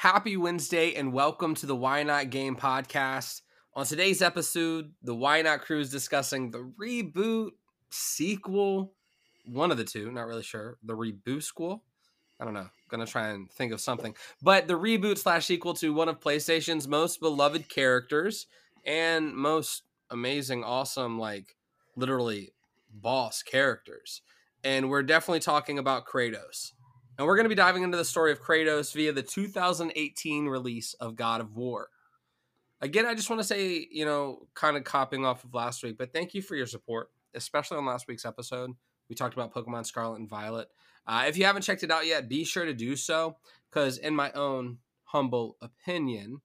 Happy Wednesday and welcome to the Why Not Game podcast. On today's episode, the Why Not crew is discussing the reboot, sequel, one of the two, not really sure. The reboot school. I don't know. Gonna try and think of something. But the reboot slash sequel to one of PlayStation's most beloved characters and most amazing, awesome, like literally boss characters. And we're definitely talking about Kratos. And we're going to be diving into the story of Kratos via the 2018 release of God of War. Again, I just want to say, you know, kind of copying off of last week, but thank you for your support, especially on last week's episode. We talked about Pokemon Scarlet and Violet. Uh, if you haven't checked it out yet, be sure to do so because, in my own humble opinion,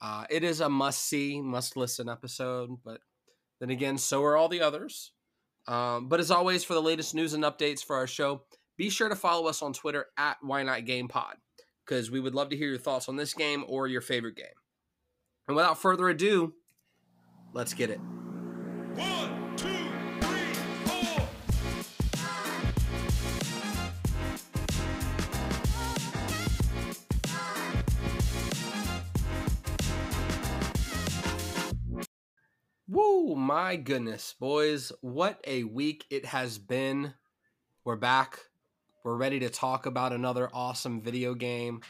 uh, it is a must see, must listen episode. But then again, so are all the others. Um, but as always, for the latest news and updates for our show, be sure to follow us on Twitter at Why Not Game Pod because we would love to hear your thoughts on this game or your favorite game. And without further ado, let's get it. One, two, three, four. Woo, my goodness, boys. What a week it has been. We're back we're ready to talk about another awesome video game.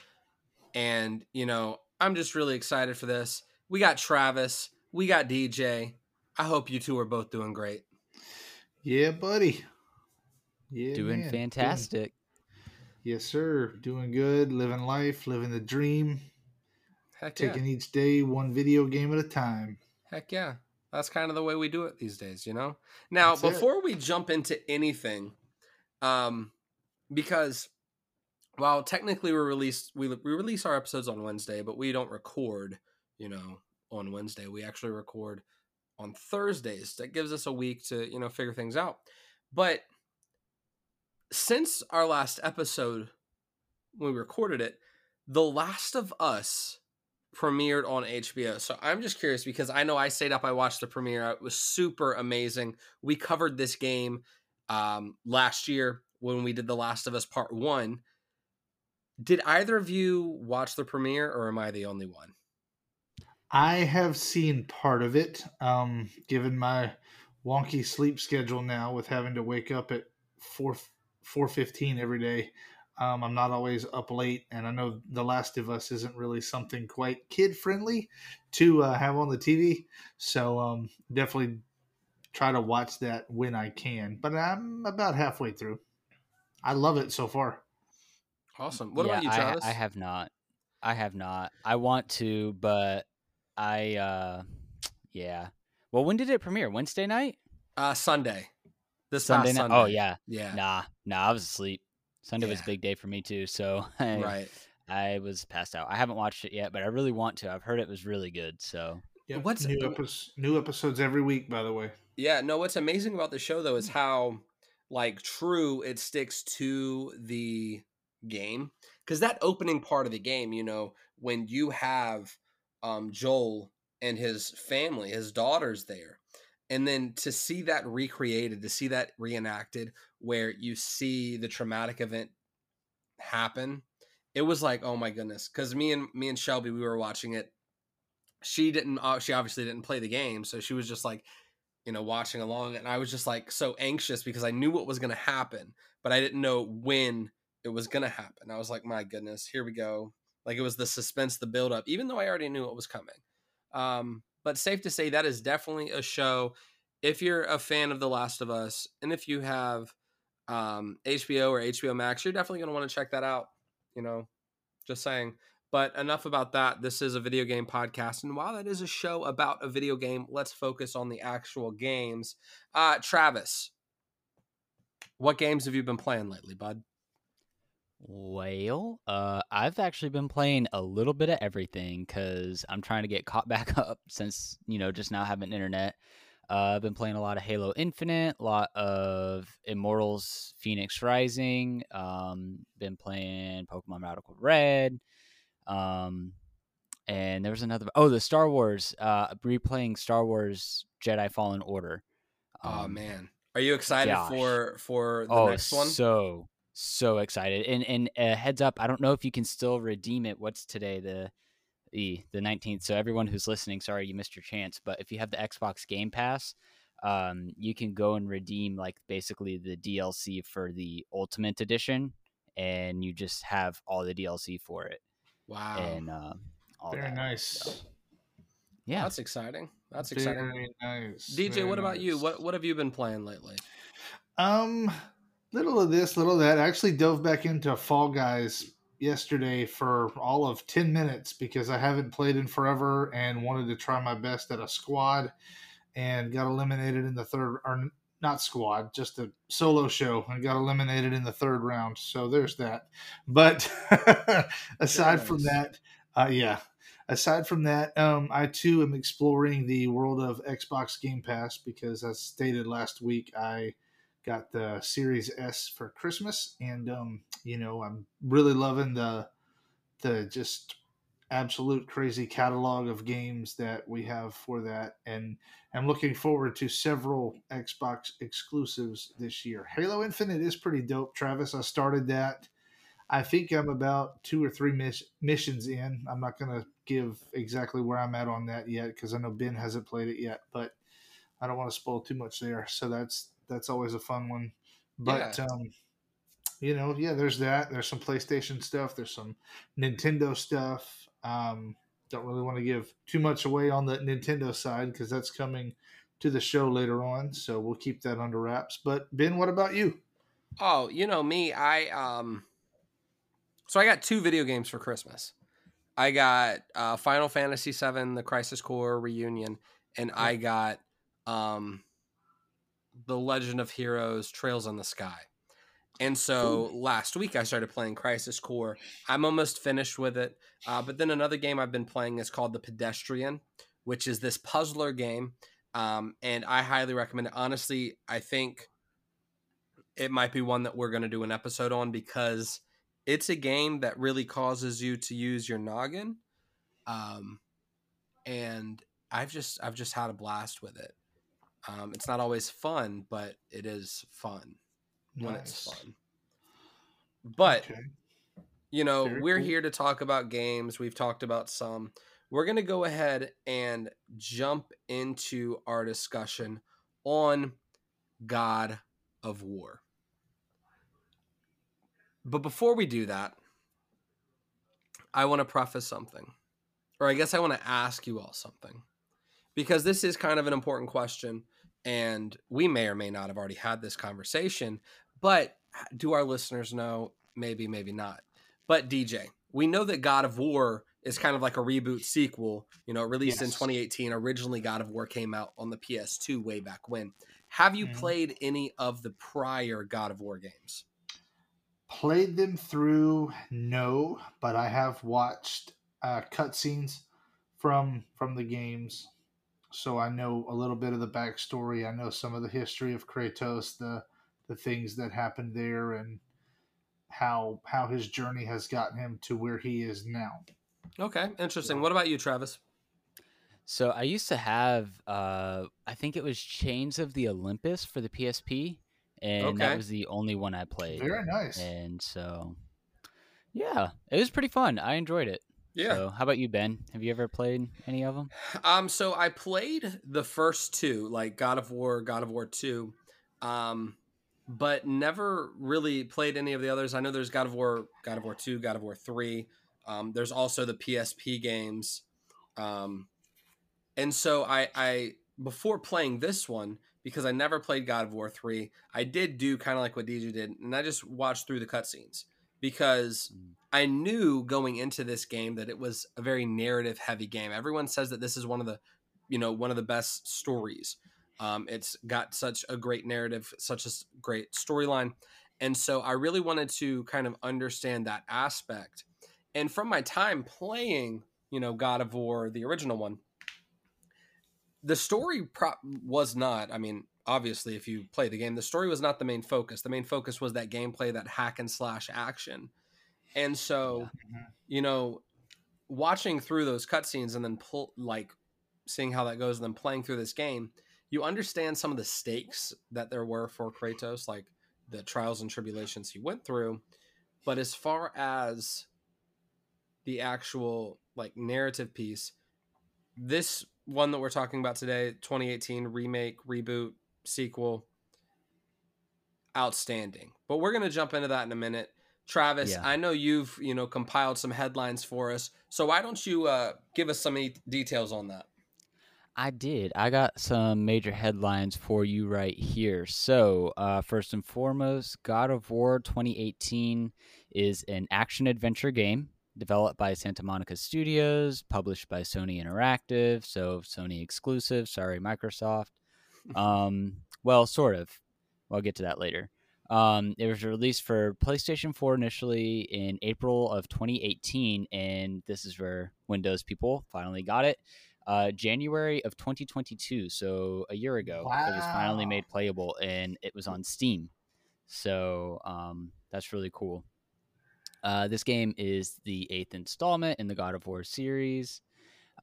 And, you know, I'm just really excited for this. We got Travis, we got DJ. I hope you two are both doing great. Yeah, buddy. Yeah, doing man. fantastic. Doing, yes, sir. Doing good, living life, living the dream. Heck Taking yeah. each day one video game at a time. Heck yeah. That's kind of the way we do it these days, you know? Now, That's before it. we jump into anything, um, because while technically we release we, we release our episodes on Wednesday, but we don't record, you know, on Wednesday. We actually record on Thursdays. That gives us a week to, you know, figure things out. But since our last episode when we recorded it, The Last of Us premiered on HBO. So I'm just curious because I know I stayed up, I watched the premiere. It was super amazing. We covered this game um, last year when we did The Last of Us Part One. Did either of you watch the premiere, or am I the only one? I have seen part of it. Um, given my wonky sleep schedule now, with having to wake up at four four fifteen every day, um, I'm not always up late, and I know The Last of Us isn't really something quite kid friendly to uh, have on the TV. So um, definitely try to watch that when I can. But I'm about halfway through. I love it so far. Awesome. What yeah, about you, Travis? I, I have not. I have not. I want to, but I uh yeah. Well, when did it premiere? Wednesday night? Uh Sunday. This Sunday night. Oh yeah. Yeah. Nah, nah, I was asleep. Sunday yeah. was a big day for me too, so I, right. I was passed out. I haven't watched it yet, but I really want to. I've heard it was really good. So yeah, what's new, epi- new episodes every week, by the way. Yeah, no. What's amazing about the show though is how like true it sticks to the game because that opening part of the game you know when you have um joel and his family his daughters there and then to see that recreated to see that reenacted where you see the traumatic event happen it was like oh my goodness because me and me and shelby we were watching it. She didn't uh, she obviously didn't play the game so she was just like you know, watching along, and I was just like so anxious because I knew what was going to happen, but I didn't know when it was going to happen. I was like, my goodness, here we go. Like it was the suspense, the build up, even though I already knew what was coming. Um, but safe to say that is definitely a show. If you're a fan of The Last of Us, and if you have um, HBO or HBO Max, you're definitely going to want to check that out. You know, just saying. But enough about that. This is a video game podcast. And while that is a show about a video game, let's focus on the actual games. Uh, Travis, what games have you been playing lately, bud? Well, uh, I've actually been playing a little bit of everything because I'm trying to get caught back up since, you know, just now having internet. Uh, I've been playing a lot of Halo Infinite, a lot of Immortals Fenyx Rising, um, been playing Pokemon Radical Red, um, and there was another. Oh, the Star Wars. Uh, replaying Star Wars Jedi Fallen Order. Oh, um, oh man, are you excited gosh. for for the oh, next one? So so excited. And and uh, heads up, I don't know if you can still redeem it. What's today? The the the 19th. So everyone who's listening, sorry you missed your chance, but if you have the Xbox Game Pass, um, you can go and redeem like basically the DLC for the Ultimate Edition, and you just have all the DLC for it. Wow. And uh, all Very that. nice. So, yeah. That's exciting. That's exciting. Nice. DJ, very what about you? What what have you been playing lately? Um, little of this, little of that. I actually dove back into Fall Guys yesterday for all of 10 minutes because I haven't played in forever and wanted to try my best at a squad and got eliminated in the third or not squad, just a solo show and got eliminated in the third round. So there's that. But aside from that, uh, yeah. Aside from that, um, I too am exploring the world of Xbox Game Pass because, as stated last week, I got the Series S for Christmas, and um, you know I'm really loving the the just absolute crazy catalog of games that we have for that, and I'm looking forward to several Xbox exclusives this year. Halo Infinite is pretty dope, Travis. I started that. I think I'm about two or three miss- missions in. I'm not going to give exactly where I'm at on that yet because I know Ben hasn't played it yet, but I don't want to spoil too much there. So that's that's always a fun one. But Yeah. um, you know, yeah, there's that. There's some PlayStation stuff. There's some Nintendo stuff. Um, don't really want to give too much away on the Nintendo side because that's coming to the show later on. So we'll keep that under wraps. But Ben, what about you? Oh, you know me. I um. So I got two video games for Christmas. I got uh, Final Fantasy VII: The Crisis Core Reunion, and I got um, The Legend of Heroes: Trails in the Sky. And so last week I started playing Crisis Core. I'm almost finished with it. Uh, but then another game I've been playing is called The Pedestrian, which is this puzzler game. Um, and I highly recommend it. Honestly, I think it might be one that we're going to do an episode on because it's a game that really causes you to use your noggin. Um, and I've just I've just had a blast with it. Um, it's not always fun, but it is fun when it's fun. But Okay. you know, Very we're cool. here to talk about games. We've talked about some. We're going to go ahead and jump into our discussion on God of War. But before we do that, I want to preface something. Or I guess I want to ask you all something. Because this is kind of an important question. And we may or may not have already had this conversation. But do our listeners know? Maybe, maybe not. But DJ, we know that God of War is kind of like a reboot sequel. You know, released in 2018. Originally, God of War came out on the PS2 way back when. Have you Mhm. played any of the prior God of War games? Played them through, no, but I have watched uh, cutscenes from from the games, so I know a little bit of the backstory. I know some of the history of Kratos, the the things that happened there, and how how his journey has gotten him to where he is now. Okay, interesting. What about you, Travis? So I used to have, uh, I think it was Chains of the Olympus for the PSP, and Okay. that was the only one I played. Very nice. And so, yeah, it was pretty fun. I enjoyed it. Yeah. So, how about you, Ben? Have you ever played any of them? Um, so I played the first two, like God of War, God of War Two, um, but never really played any of the others. I know there's God of War, God of War Two, God of War Three. Um, there's also the PSP games, um, and so I, I before playing this one because I never played God of War Three, I did do kind of like what DJ did, and I just watched through the cutscenes because Mm. I knew going into this game that it was a very narrative heavy game. Everyone says that this is one of the, you know, one of the best stories. Um, it's got such a great narrative, such a great storyline, and so I really wanted to kind of understand that aspect. And from my time playing, you know, God of War, the original one, the story pro- was not. I mean, obviously, if you play the game, the story was not the main focus. The main focus was that gameplay, that hack and slash action. And so, Yeah. Mhm. you know, watching through those cutscenes and then pull like seeing how that goes and then playing through this game, you understand some of the stakes that there were for Kratos. Like the trials and tribulations he went through. But as far as the actual like narrative piece, this one that we're talking about today, 2018 remake, reboot, sequel, outstanding. But we're gonna jump into that in a minute. Travis, Yeah. I know you've you know compiled some headlines for us, so why don't you uh, give us some e- details on that? I did. I got some major headlines for you right here. So, uh, first and foremost, God of War 2018 is an action adventure game developed by Santa Monica Studios, published by Sony Interactive. So, Sony exclusive. Sorry, Microsoft. Um, well, sort of. I'll get to that later. Um, it was released for PlayStation 4 initially in April of 2018, and this is where Windows people finally got it uh, January of 2022, so a year ago, it was finally made playable and it was on Steam. So um, that's really cool. Uh, this game is the eighth installment in the God of War series,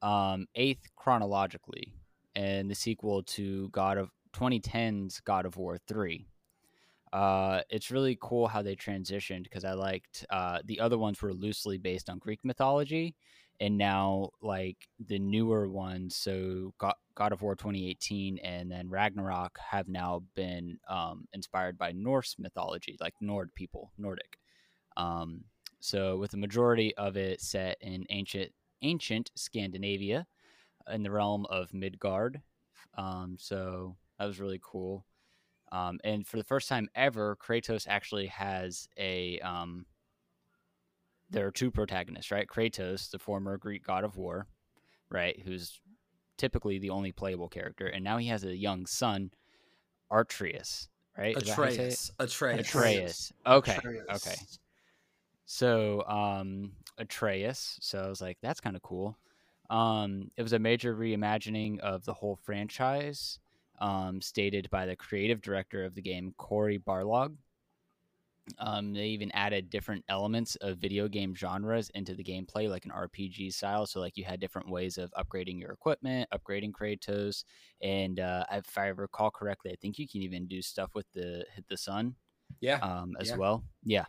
um, eighth chronologically, and the sequel to God of 2010's God of War 3. Uh, it's really cool how they transitioned because I liked uh, the other ones were loosely based on Greek mythology, and now like the newer ones, so God, God of War 2018 and then Ragnarok have now been um, inspired by Norse mythology, like Nord people, Nordic. Um, so with the majority of it set in ancient ancient Scandinavia, in the realm of Midgard. Um, so that was really cool. Um, and for the first time ever, Kratos actually has a. Um, there are two protagonists, right? Kratos, the former Greek god of war, right, who's typically the only playable character, and now he has a young son, Atreus, right? Is that how you say it? Atreus. Atreus. Atreus. Okay. Atreus. Okay. So, um, Atreus. So I was like, that's kind of cool. Um, it was a major reimagining of the whole franchise, um, stated by the creative director of the game, Cory Barlog. Um, they even added different elements of video game genres into the gameplay, like an RPG style. So, like you had different ways of upgrading your equipment, upgrading Kratos, and uh, if I recall correctly, I think you can even do stuff with the hit the sun Yeah. um, as Yeah. well. Yeah.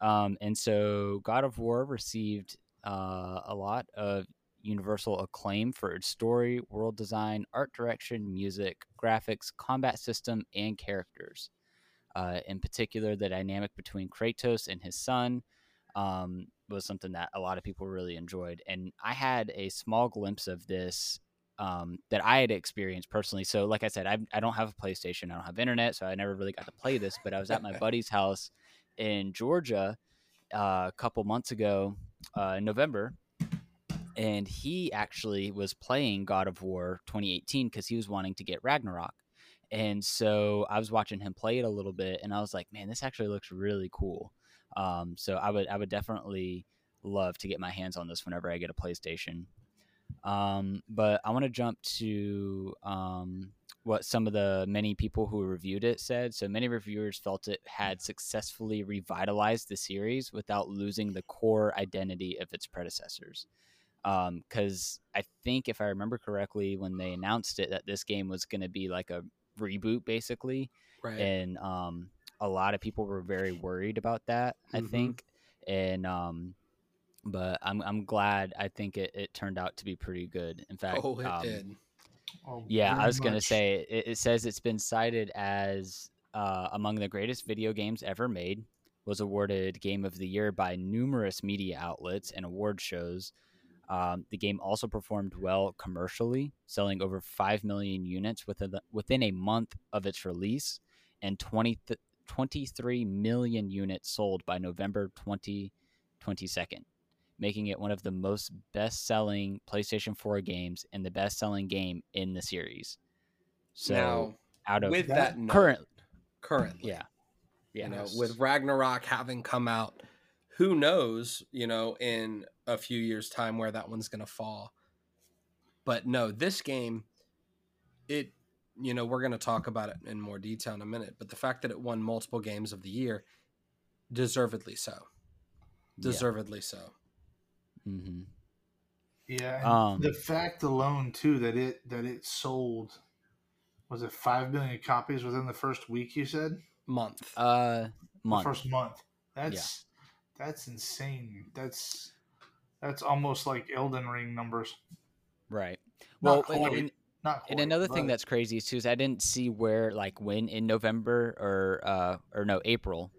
Um, and so God of War received uh, a lot of universal acclaim for its story, world design, art direction, music, graphics, combat system, and characters. Uh, in particular, the dynamic between Kratos and his son um, was something that a lot of people really enjoyed. And I had a small glimpse of this um, that I had experienced personally. So, like I said, I, I don't have a PlayStation, I don't have internet, so I never really got to play this. But I was at my buddy's house in Georgia uh, a couple months ago uh, in November, and he actually was playing God of War 2018 because he was wanting to get Ragnarok. And so I was watching him play it a little bit, and I was like, "Man, this actually looks really cool." Um, so I would I would definitely love to get my hands on this whenever I get a PlayStation. Um, but I want to jump to um, what some of the many people who reviewed it said. So many reviewers felt it had successfully revitalized the series without losing the core identity of its predecessors. Because I think, if I remember correctly, when they announced it, that this game was going to be like a reboot, basically, Right. and um, a lot of people were very worried about that. I Mhm. think, and um, but I'm I'm glad. I think it, it turned out to be pretty good. In fact, oh, it um, did. Oh, yeah, I very was gonna say it, it says it's been cited as uh, among the greatest video games ever made. Was awarded Game of the Year by numerous media outlets and award shows. Um, the game also performed well commercially, selling over five million units within the, within a month of its release, and 20 th- 23 million units sold by November 2022, making it one of the most best-selling PlayStation 4 games and the best-selling game in the series. So now, out of with that that note, current, currently, yeah, yeah, you know, with Ragnarok having come out, who knows, you know, in a few years' time where that one's going to fall. But no, this game, it, you know, we're going to talk about it in more detail in a minute. But the fact that it won multiple games of the year, deservedly so. Deservedly so. hmm Yeah, Um, the fact alone too that it that it sold was it five million copies within the first week? You said month. Uh, The month. first month. That's that's insane. That's that's almost like Elden Ring numbers. Right. Not Well, and, quite. and, Not and quite, another thing that's crazy too is I didn't see where like when in November or uh or no April.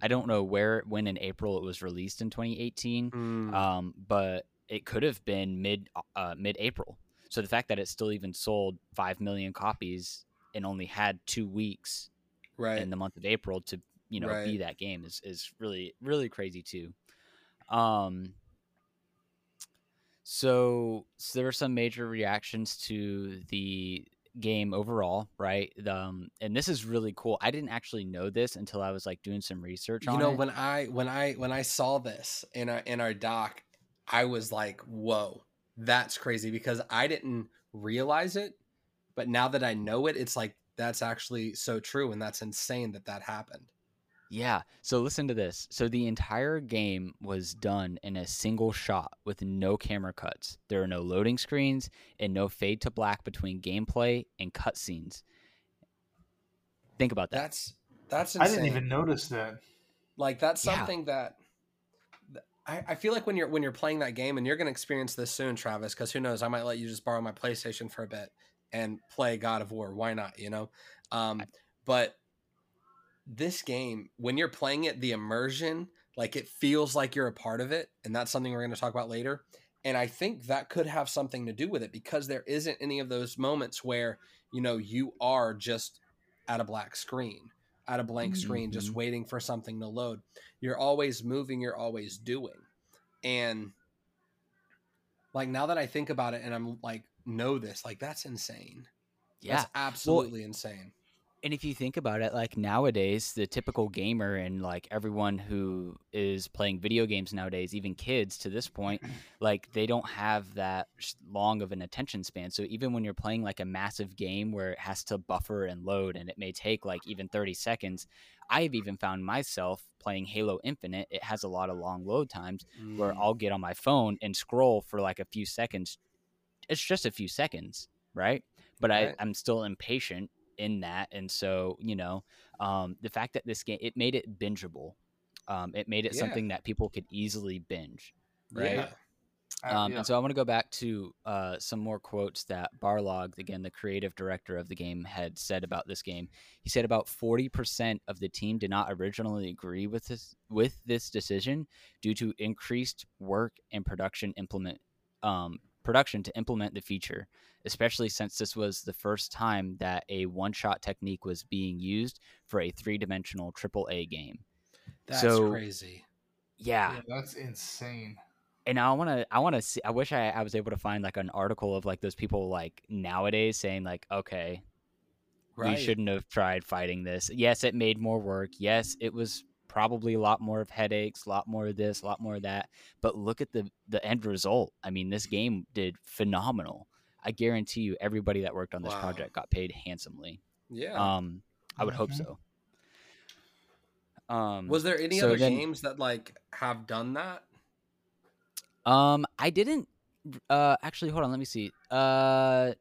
I don't know where when in April it was released in 2018. Mm, Um, but it could have been mid uh, mid April. So the fact that it still even sold five million copies and only had two weeks right. in the month of April to you know be that game is is really really crazy too. Um. So, so there were some major reactions to the game overall, right? Um, and this is really cool. I didn't actually know this until I was like doing some research you on know it. when I when I when I saw this in our in our doc, I was like, "Whoa, that's crazy!" Because I didn't realize it, but now that I know it, it's like that's actually so true, and that's insane that that happened. Yeah. So listen to this. So the entire game was done in a single shot with no camera cuts. There are no loading screens and no fade to black between gameplay and cutscenes. Think about that. That's that's I didn't even notice that. like that's Yeah. something that I, I feel like when you're when you're playing that game and you're gonna experience this soon, Travis, because who knows, I might let you just borrow my PlayStation for a bit and play God of War. Why not? You know? Um, but this game, when you're playing it, the immersion, like it feels like you're a part of it, and that's something we're gonna talk about later. And I think that could have something to do with it because there isn't any of those moments where, you know, you are just at a black screen, at a blank screen, just Mhm. waiting for something to load. You're always moving, you're always doing. And like now that I think about it and I'm like, know this, like that's insane. yeah. That's absolutely insane. And if you think about it like nowadays the typical gamer and like everyone who is playing video games nowadays even kids to this point like they don't have that long of an attention span so even when you're playing like a massive game where it has to buffer and load and it may take like even 30 seconds i've even found myself playing halo infinite it has a lot of long load times where Mm. I'll get on my phone and scroll for like a few seconds. It's just a few seconds, right? But Right. I, I'm still impatient in that. And so, you know, um, the fact that this game, it made it bingeable. Um, it made it Yeah. something that people could easily binge, right? Yeah. Uh, Um, yeah. And so I want to go back to uh, some more quotes that Barlog, again, the creative director of the game, had said about this game. He said about 40% of the team did not originally agree with this with this decision due to increased work and production implement um, production to implement the feature, especially since this was the first time that a one-shot technique was being used for a three-dimensional AAA game. That's So- crazy. Yeah, yeah, that's insane. and I want to, I want to see. I wish I, I was able to find like an article of like those people like nowadays saying like, okay, Right. we shouldn't have tried fighting this. Yes, it made more work. Yes, it was probably a lot more of headaches, a lot more of this, a lot more of that. But look at the the end result. I mean, this game did phenomenal. I guarantee you, everybody that worked on this Wow. project got paid handsomely. Yeah. Um, I would hope Mhm. so. Um, Was there any so other then- games that like have done that? Um, I didn't. Uh, actually, hold on. Let me see. Uh,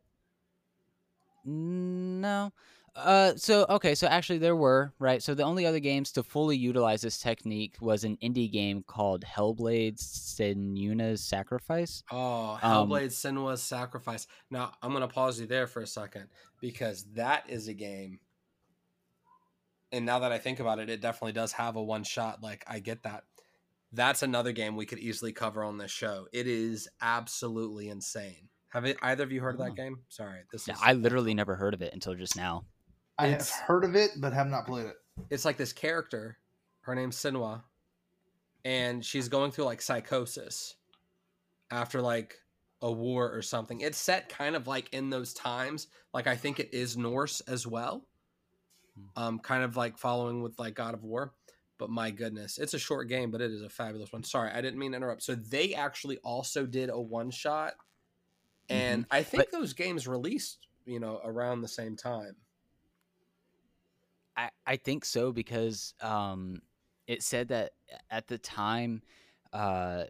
no. Uh, so okay, so actually there were right. So the only other games to fully utilize this technique was an indie game called Hellblade: Senua's Sacrifice. Oh, Um, Hellblade: Senua's Sacrifice. Now I'm gonna pause you there for a second because that is a game. And now that I think about it, it definitely does have a one shot. Like I get that. That's another game we could easily cover on this show. It is absolutely insane. Have it, either of you heard of Oh. that game? Sorry, this Yeah, is. I literally never heard of it until just now. I have heard of it, but have not played it. it's like this character. Her name's Senua, and she's going through like psychosis after like a war or something. It's set kind of like in those times. Like I think it is Norse as well. Um, kind of like following with like God of War. But my goodness, it's a short game, but it is a fabulous one. Sorry, I didn't mean to interrupt. So they actually also did a one shot, and I think those games released, you know, around the same time. I, I think so because um, it said that at the time, uh,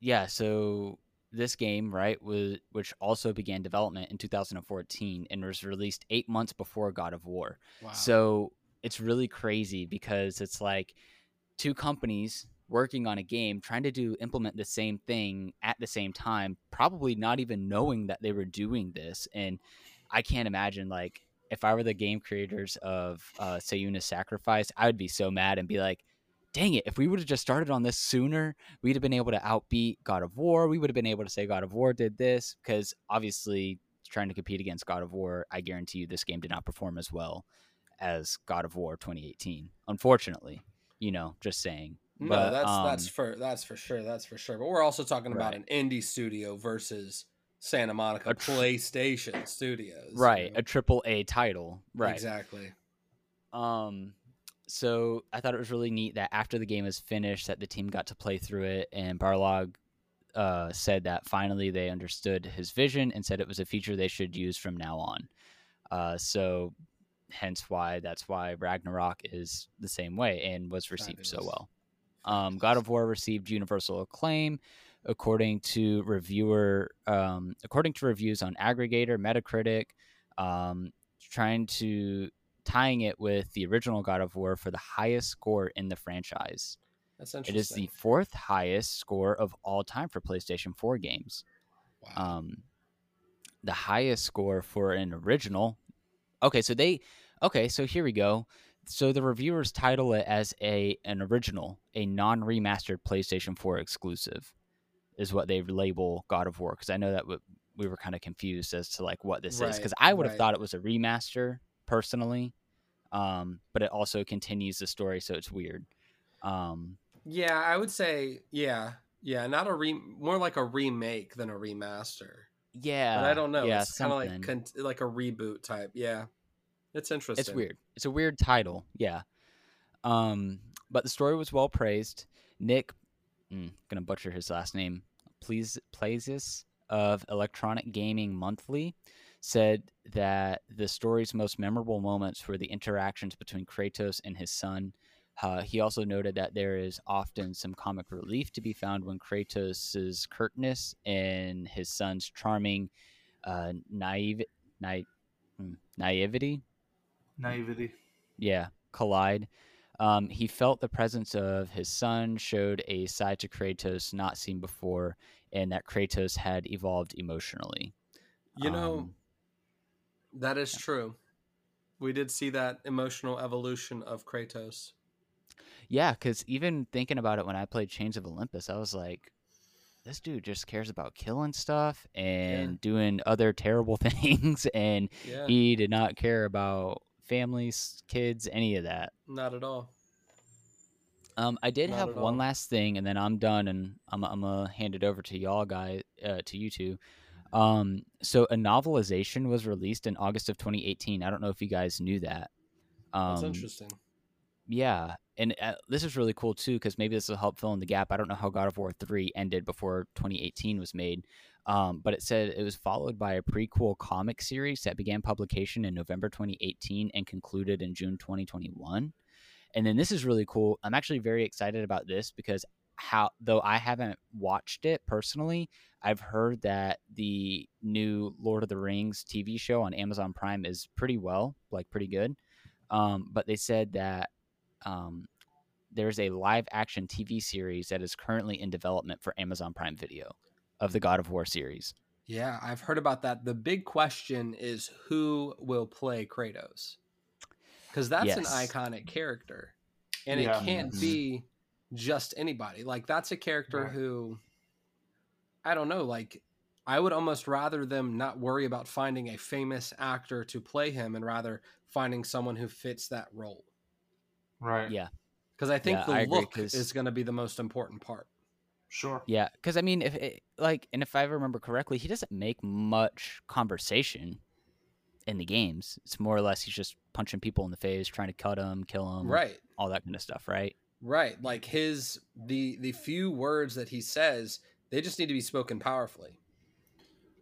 yeah. So this game, right, was which also began development in 2014 and was released eight months before God of War. Wow. So it's really crazy because it's like two companies working on a game trying to do implement the same thing at the same time probably not even knowing that they were doing this and i can't imagine like if i were the game creators of uh Senua's Sacrifice i would be so mad and be like dang it if we would have just started on this sooner we'd have been able to outbeat god of war we would have been able to say god of war did this because obviously trying to compete against god of war i guarantee you this game did not perform as well as god of war 2018 unfortunately you know just saying No, But, that's um, that's for that's for sure. That's for sure. But we're also talking about an indie studio versus Santa Monica tr- PlayStation Studios. you right know? a triple a title right Exactly. um so i thought it was really neat that after the game was finished that the team got to play through it and barlog uh, said that finally they understood his vision and said it was a feature they should use from now on uh, so hence why that's why ragnarok is the same way and was received so well um, God of War received universal acclaim, according to reviewer, um, according to reviews on Aggregator, Metacritic, um, trying to tying it with the original God of War for the highest score in the franchise. That's interesting. is the fourth highest score of all time for PlayStation 4 games. wow. Um, the highest score for an original. Okay, so they. Okay, so here we go. So the reviewers title it as a an original, a non-remastered PlayStation 4 exclusive, is what they label God of War. Because I know that w- we were kind of confused as to like what this is. Because I would have right. thought it was a remaster personally, um, but it also continues the story, so it's weird. Um, yeah, I would say yeah, yeah, not a re more like a remake than a remaster. yeah, but I don't know. Yeah, it's kind of like con- like a reboot type. Yeah, it's interesting. It's weird. It's a weird title. Yeah. Um, but the story was well praised. Nick, mm, gonna butcher his last name. Please, of Electronic Gaming Monthly said that the story's most memorable moments were the interactions between Kratos and his son. Uh, he also noted that there is often some comic relief to be found when Kratos's curtness and his son's charming uh, naive, naive, naivety Naivety. yeah, collide. Um, he felt the presence of his son showed a side to Kratos not seen before, and that Kratos had evolved emotionally. You know, Um, that is true. We did see that emotional evolution of Kratos. yeah, because even thinking about it when I played Chains of Olympus, I was like, this dude just cares about killing stuff and doing other terrible things, and Yeah, he did not care about families, kids, any of that. not at all. Um, I did Not have one all. last thing, and then I'm done, and I'm I'm gonna hand it over to y'all guys, uh, to you two. Um, so a novelization was released in August of 2018. I don't know if you guys knew that. Um, That's interesting. yeah, and uh, this is really cool too because maybe this will help fill in the gap. I don't know how God of War three ended before 2018 was made, um, but it said it was followed by a prequel comic series that began publication in November 2018 and concluded in June 2021. And then this is really cool. I'm actually very excited about this because how though I haven't watched it personally, I've heard that the new Lord of the Rings TV show on Amazon Prime is pretty well, like pretty good. Um, but they said that um, there's a live action TV series that is currently in development for Amazon Prime Video of the God of War series. Yeah, I've heard about that. The big question is who will play Kratos? Because that's an iconic character. And Yeah. it can't Mhm. be just anybody. Like, that's a character Right. who, I don't know, like, I would almost rather them not worry about finding a famous actor to play him and rather finding someone who fits that role. Right. Yeah. Because I think Yeah, the I agree, is going to be the most important part. Sure. Yeah, because I mean, if it, like, and if I remember correctly, he doesn't make much conversation in the games. It's more or less he's just punching people in the face, trying to cut them, kill them, Right. all that kind of stuff, right? Right. Like his the the few words that he says, they just need to be spoken powerfully.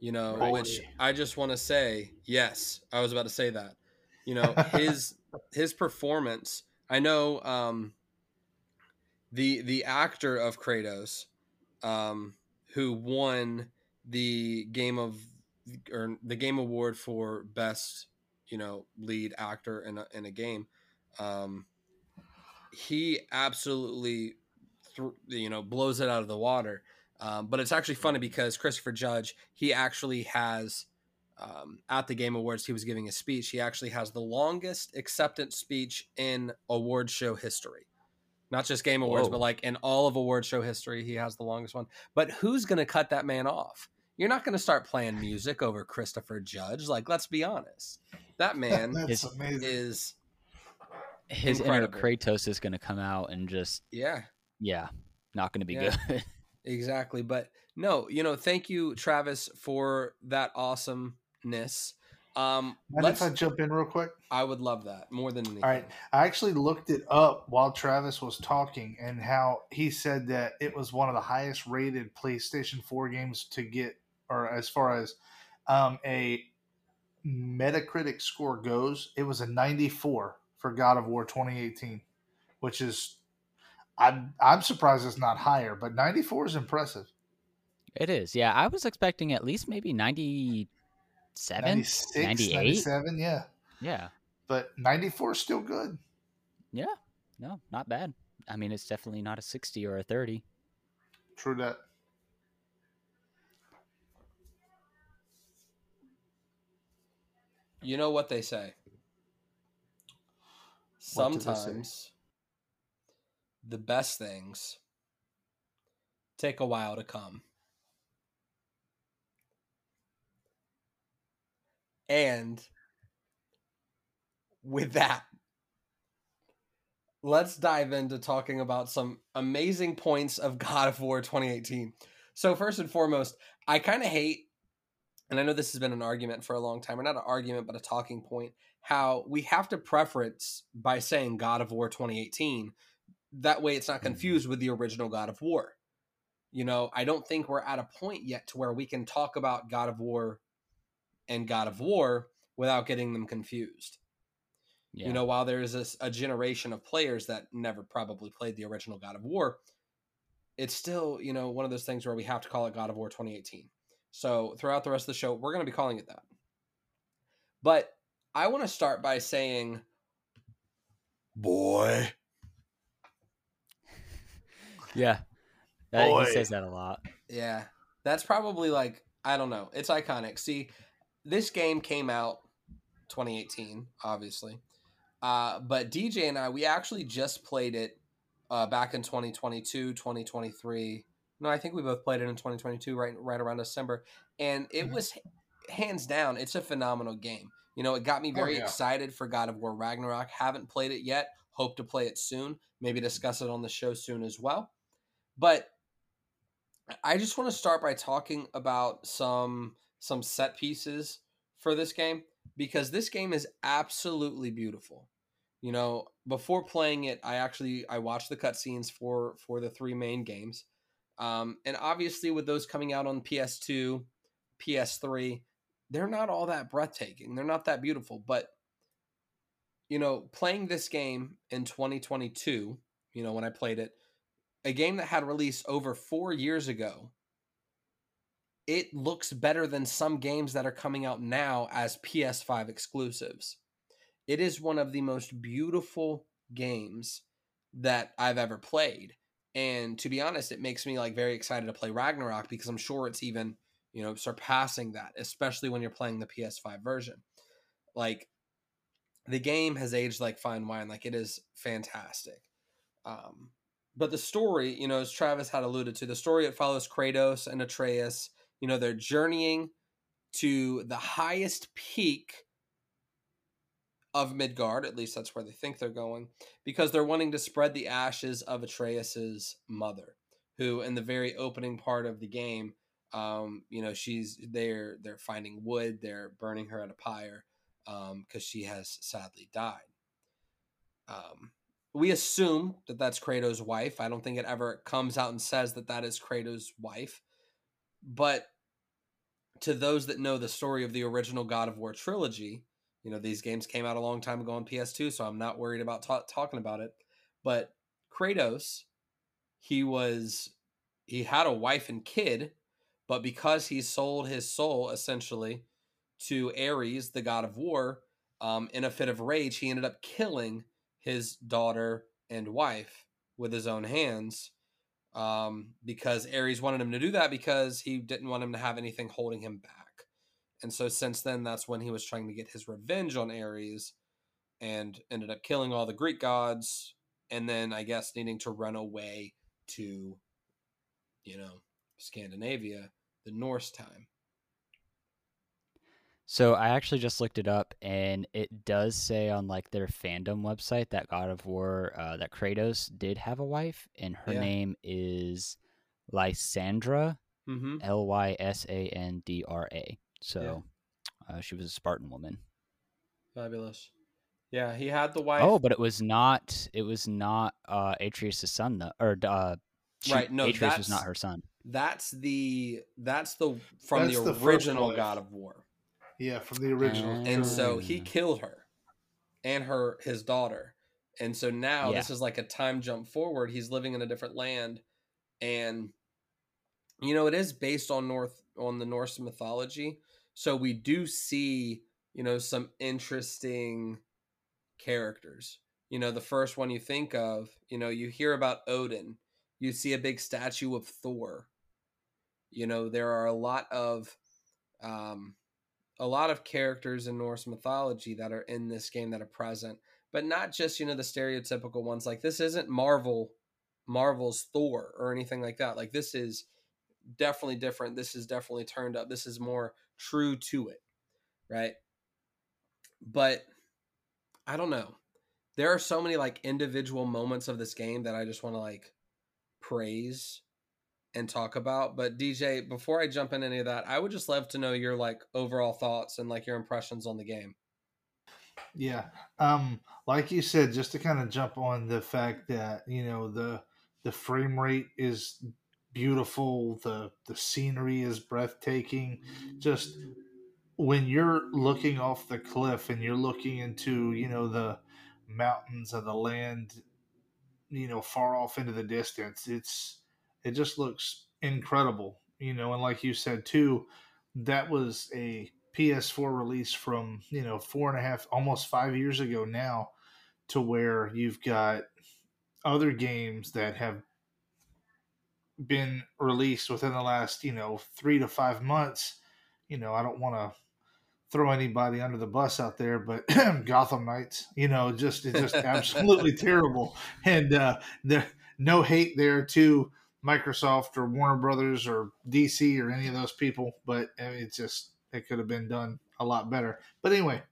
You know, Right. which I just want to say, yes, I was about to say that. You know, his his performance, I know um the the actor of Kratos um who won the game of or the game award for best, you know, lead actor in a, in a game Um, he absolutely, th- you know, blows it out of the water. Um, but it's actually funny because Christopher Judge, he actually has um, at the Game Awards, he was giving a speech. He actually has the longest acceptance speech in award show history. Not just Game Awards, Whoa. but like in all of award show history, he has the longest one. But who's going to cut that man off? You're not going to start playing music over Christopher Judge. Like, let's be honest. That man That's It's- amazing. is, His Incredible. inner Kratos is going to come out and just yeah, yeah, not going to be Yeah. good. exactly. But no, you know, thank you, Travis, for that awesomeness. Um, Mind let's, if I jump in real quick? I would love that more than anything. All right. I actually looked it up while Travis was talking and how he said that it was one of the highest rated PlayStation 4 games to get, or as far as um, a Metacritic score goes, it was a 94 for God of War 2018, which is, I'm, I'm surprised it's not higher, but 94 is impressive. it is. Yeah, I was expecting at least maybe 97, 96, 98? 97, yeah. Yeah. But 94 is still good. Yeah. No, not bad. I mean, it's definitely not a 60 or a 30. True that. You know what they say. What do they say? Sometimes the best things take a while to come. And with that, let's dive into talking about some amazing points of God of War 2018. So, first and foremost, I kind of hate, and I know this has been an argument for a long time, or not an argument, but a talking point, how we have to preference by saying God of War 2018. That way it's not mm-hmm. confused with the original God of War. You know, I don't think we're at a point yet to where we can talk about God of War and God of War without getting them confused. Yeah. You know, while there's this, a generation of players that never probably played the original God of War, it's still, you know, one of those things where we have to call it God of War 2018. So throughout the rest of the show, we're going to be calling it that. But I want to start by saying, boy. yeah. That, Boy. he says that a lot. Yeah. That's probably like, I don't know. It's iconic. See, this game came out 2018, obviously. Uh, but DJ and I, we actually just played it uh, back in 2022, 2023. No, I think we both played it in 2022, right, right around December. And it Mhm. was hands down, it's a phenomenal game. You know, it got me Oh, very yeah. excited for God of War Ragnarok. Haven't played it yet. Hope to play it soon. Maybe discuss it on the show soon as well. But I just want to start by talking about some some set pieces for this game because this game is absolutely beautiful. You know, before playing it, I actually I watched the cutscenes for for the three main games, um, and obviously with those coming out on PS2, PS3, they're not all that breathtaking. They're not that beautiful, but you know, playing this game in 2022, you know, when I played it, a game that had released over four years ago, it looks better than some games that are coming out now as PS5 exclusives. It is one of the most beautiful games that I've ever played. And to be honest, it makes me like very excited to play Ragnarok because I'm sure it's even, you know, surpassing that, especially when you're playing the PS5 version. Like the game has aged like fine wine, like it is fantastic. Um, but the story, you know, as Travis had alluded to, the story it follows Kratos and Atreus. You know, they're journeying to the highest peak of Midgard. At least that's where they think they're going, because they're wanting to spread the ashes of Atreus's mother, who, in the very opening part of the game, um, you know, she's they're they're finding wood, they're burning her at a pyre, because she has sadly died. Um, we assume that that's Kratos' wife. I don't think it ever comes out and says that that is Kratos' wife. But to those that know the story of the original God of War trilogy, you know, these games came out a long time ago on PS2, so I'm not worried about ta- talking about it. But Kratos, he was, he had a wife and kid, but because he sold his soul essentially to Ares, the god of war, um, in a fit of rage, he ended up killing his daughter and wife with his own hands um, because Ares wanted him to do that because he didn't want him to have anything holding him back. And so since then, that's when he was trying to get his revenge on Ares and ended up killing all the Greek gods and then I guess needing to run away to, you know, Scandinavia, the Norse time. So I actually just looked it up, and it does say on like their fandom website that God of War, uh, that Kratos did have a wife, and her Yeah. name is Lysandra, Mm-hmm. L Y S A N D R A. So uh, she was a Spartan woman. Fabulous. Yeah, he had the wife. Oh, but it was not. It was not uh, Atreus' son, though, or uh, she- Right, no, Atreus was not her son. That's the that's the from That's the the original wife. God of War. Yeah, from the original. And so he killed her and her his daughter. And so now Yeah. this is like a time jump forward. He's living in a different land. And you know it is based on north on the norse mythology. So we do see you know some interesting characters. You know the first one you think of you know you hear about odin. You see a big statue of thor. You know there are a lot of um a lot of characters in Norse mythology that are in this game that are present, but not just, you know, the stereotypical ones. Like this isn't Marvel Marvel's Thor or anything like that. Like this is definitely different. This is definitely turned up. This is more true to it. Right? But I don't know. There are so many like individual moments of this game that I just want to like praise and talk about. But DJ, before I jump in any of that, I would just love to know your like overall thoughts and like your impressions on the game. Yeah. Um, like you said, just to kind of jump on the fact that, you know, the the frame rate is beautiful, the the scenery is breathtaking. Just when you're looking off the cliff and you're looking into, you know, the mountains of the land, you know, far off into the distance, it's it just looks incredible. You know, and like you said too, that was a PS4 release from you know four and a half, almost five years ago now, to where you've got other games that have been released within the last you know three to five months. You know, I don't want to throw anybody under the bus out there, but Gotham Knights, you know, just it's just absolutely terrible, and uh, there no hate there to Microsoft or Warner Brothers or DC or any of those people, but I mean, it's just it could have been done a lot better. But anyway,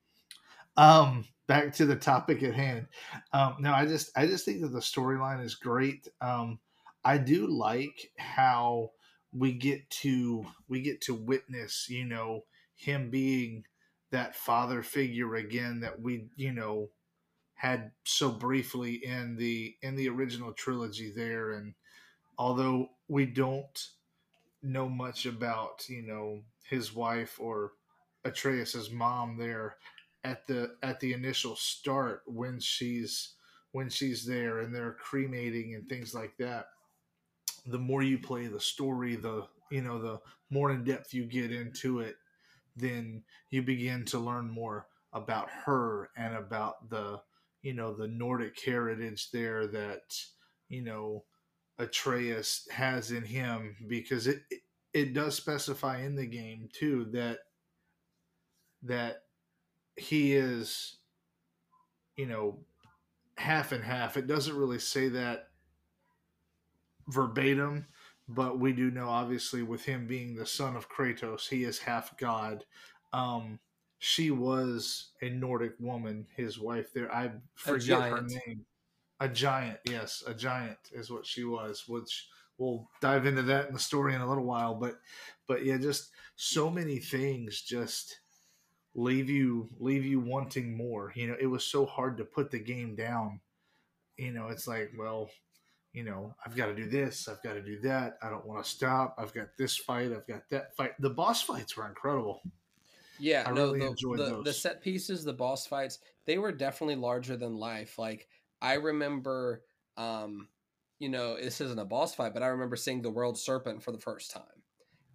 um, back to the topic at hand. Um, no, I just I just think that the storyline is great. Um, I do like how we get to we get to witness, you know, him being that father figure again that we, you know, had so briefly in the in the original trilogy there and although we don't know much about you know his wife or Atreus's mom there at the at the initial start when she's when she's there and they're cremating and things like that the more you play the story the you know the more in depth you get into it then you begin to learn more about her and about the you know the Nordic heritage there that you know Atreus has in him because it it, does specify in the game too that that he is you know half and half. It doesn't really say that verbatim but we do know obviously with him being the son of Kratos he is half god. Um she was a Nordic woman his wife there. I forget her name a giant yes a giant is what she was which we'll dive into that in the story in a little while but but yeah just so many things just leave you leave you wanting more you know it was so hard to put the game down. You know it's like well you know i've got to do this i've got to do that i don't want to stop i've got this fight i've got that fight. The boss fights were incredible. Yeah, I no, really the, enjoyed the, the set pieces, the boss fights, they were definitely larger than life. Like I remember, um, you know, this isn't a boss fight, but I remember seeing the World Serpent for the first time,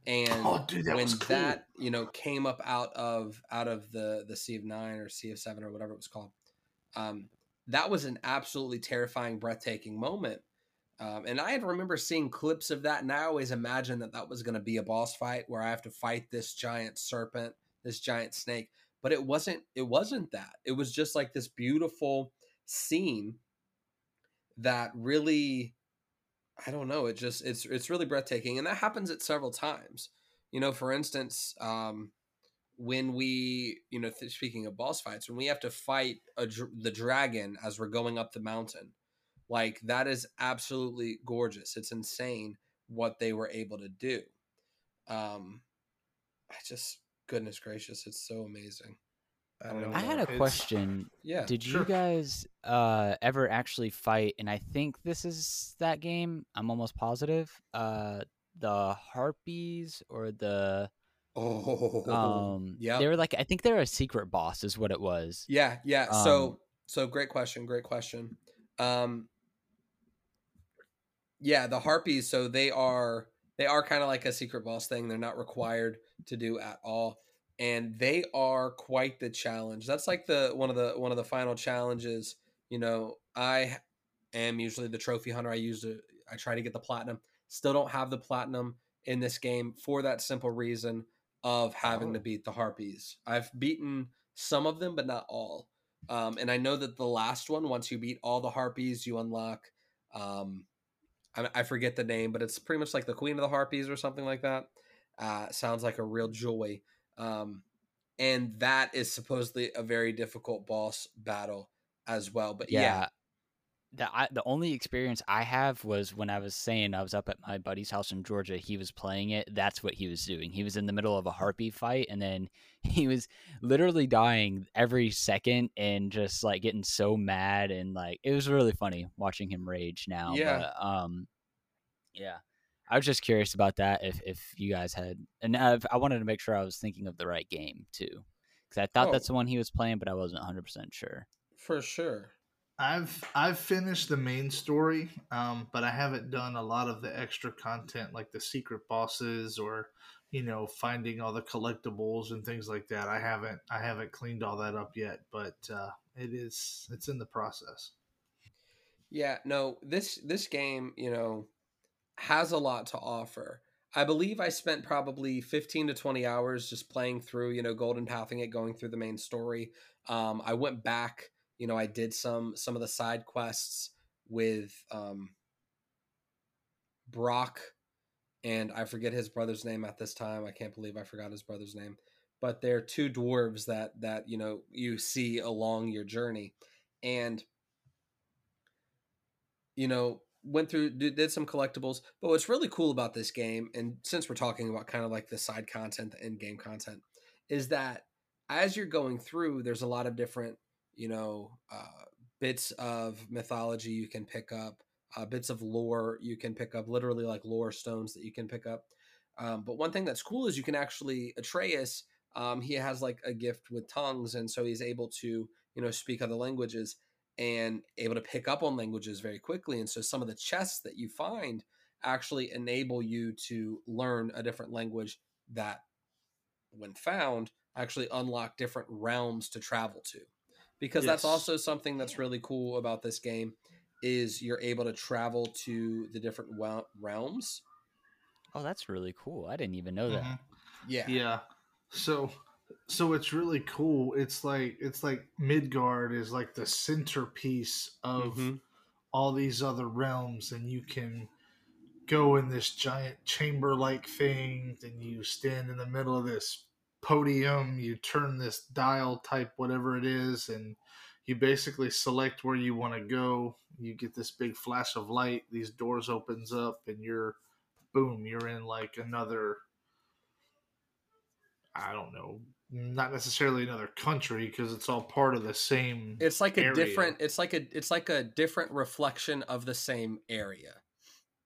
and Oh, dude, that when cool. that you know came up out of out of the the Sea of Nine or Sea of Seven or whatever it was called, um, that was an absolutely terrifying, breathtaking moment. Um, and I had remember seeing clips of that, and I always imagined that that was going to be a boss fight where I have to fight this giant serpent, this giant snake. But it wasn't. It wasn't that. It was just like this beautiful scene that really, I don't know. It just it's it's really breathtaking, and that happens at several times. You know, for instance, um, when we, you know, th- speaking of boss fights, when we have to fight a, the dragon as we're going up the mountain like that is absolutely gorgeous. It's insane what they were able to do. Um, I just goodness gracious, it's so amazing. I, I had a it's, question. Yeah. Did sure. you guys uh, ever actually fight? And I think this is that game. I'm almost positive. Uh, the harpies or the oh um yeah they were like I think they're a secret boss is what it was. Yeah, yeah. Um, so so great question. Great question. Um, yeah, the harpies. So they are they are kind of like a secret boss thing. They're not required to do at all, and they are quite the challenge. That's like the one of the one of the final challenges. You know, I am usually the trophy hunter. I use to I try to get the platinum. Still don't have the platinum in this game for that simple reason of having oh. to beat the harpies. I've beaten some of them, but not all. Um, and I know that the last one, once you beat all the harpies, you unlock um, I, I forget the name, but it's pretty much like the Queen of the Harpies or something like that. Uh, sounds like a real joy. Um, and that is supposedly a very difficult boss battle as well. But yeah, yeah the I, the only experience I have was when I was saying I was up at my buddy's house in Georgia. He was playing it. That's what he was doing. He was in the middle of a harpy fight, and then he was literally dying every second and just like getting so mad and like it was really funny watching him rage. Now, yeah, but, um, yeah. I was just curious about that. If if you guys had, and I've, i wanted to make sure I was thinking of the right game too, because I thought oh. that's the one he was playing, but I wasn't 100 percent sure. For sure. I've I've finished the main story, um, but I haven't done a lot of the extra content like the secret bosses or you know finding all the collectibles and things like that. I haven't I haven't cleaned all that up yet, but uh, it is it's in the process. Yeah, no this this game you know has a lot to offer. I believe I spent probably 15 to 20 hours just playing through, you know, Golden Pathing it, going through the main story. Um, I went back you know, I did some some of the side quests with um, Brok, and I forget his brother's name at this time. I can't believe I forgot his brother's name. But they're two dwarves that that you know you see along your journey, and you know went through did some collectibles. But what's really cool about this game, and since we're talking about kind of like the side content, the end game content, is that as you're going through, there's a lot of different you know, uh, bits of mythology you can pick up, uh, bits of lore you can pick up, literally like lore stones that you can pick up. Um, but one thing that's cool is you can actually Atreus. Um, he has like a gift with tongues, and so he's able to you know speak other languages and able to pick up on languages very quickly. And so some of the chests that you find actually enable you to learn a different language that, when found, actually unlock different realms to travel to because yes. that's also something that's really cool about this game is you're able to travel to the different realms. Oh, that's really cool. I didn't even know that. Mm-hmm. Yeah. Yeah. So so it's really cool. It's like it's like Midgard is like the centerpiece of mm-hmm. all these other realms and you can go in this giant chamber like thing and you stand in the middle of this podium, you turn this dial type, whatever it is, and you basically select where you want to go. You get this big flash of light, these doors opens up, and you're boom, you're in like another I don't know, not necessarily another country because it's all part of the same It's like a area. different it's like a it's like a different reflection of the same area.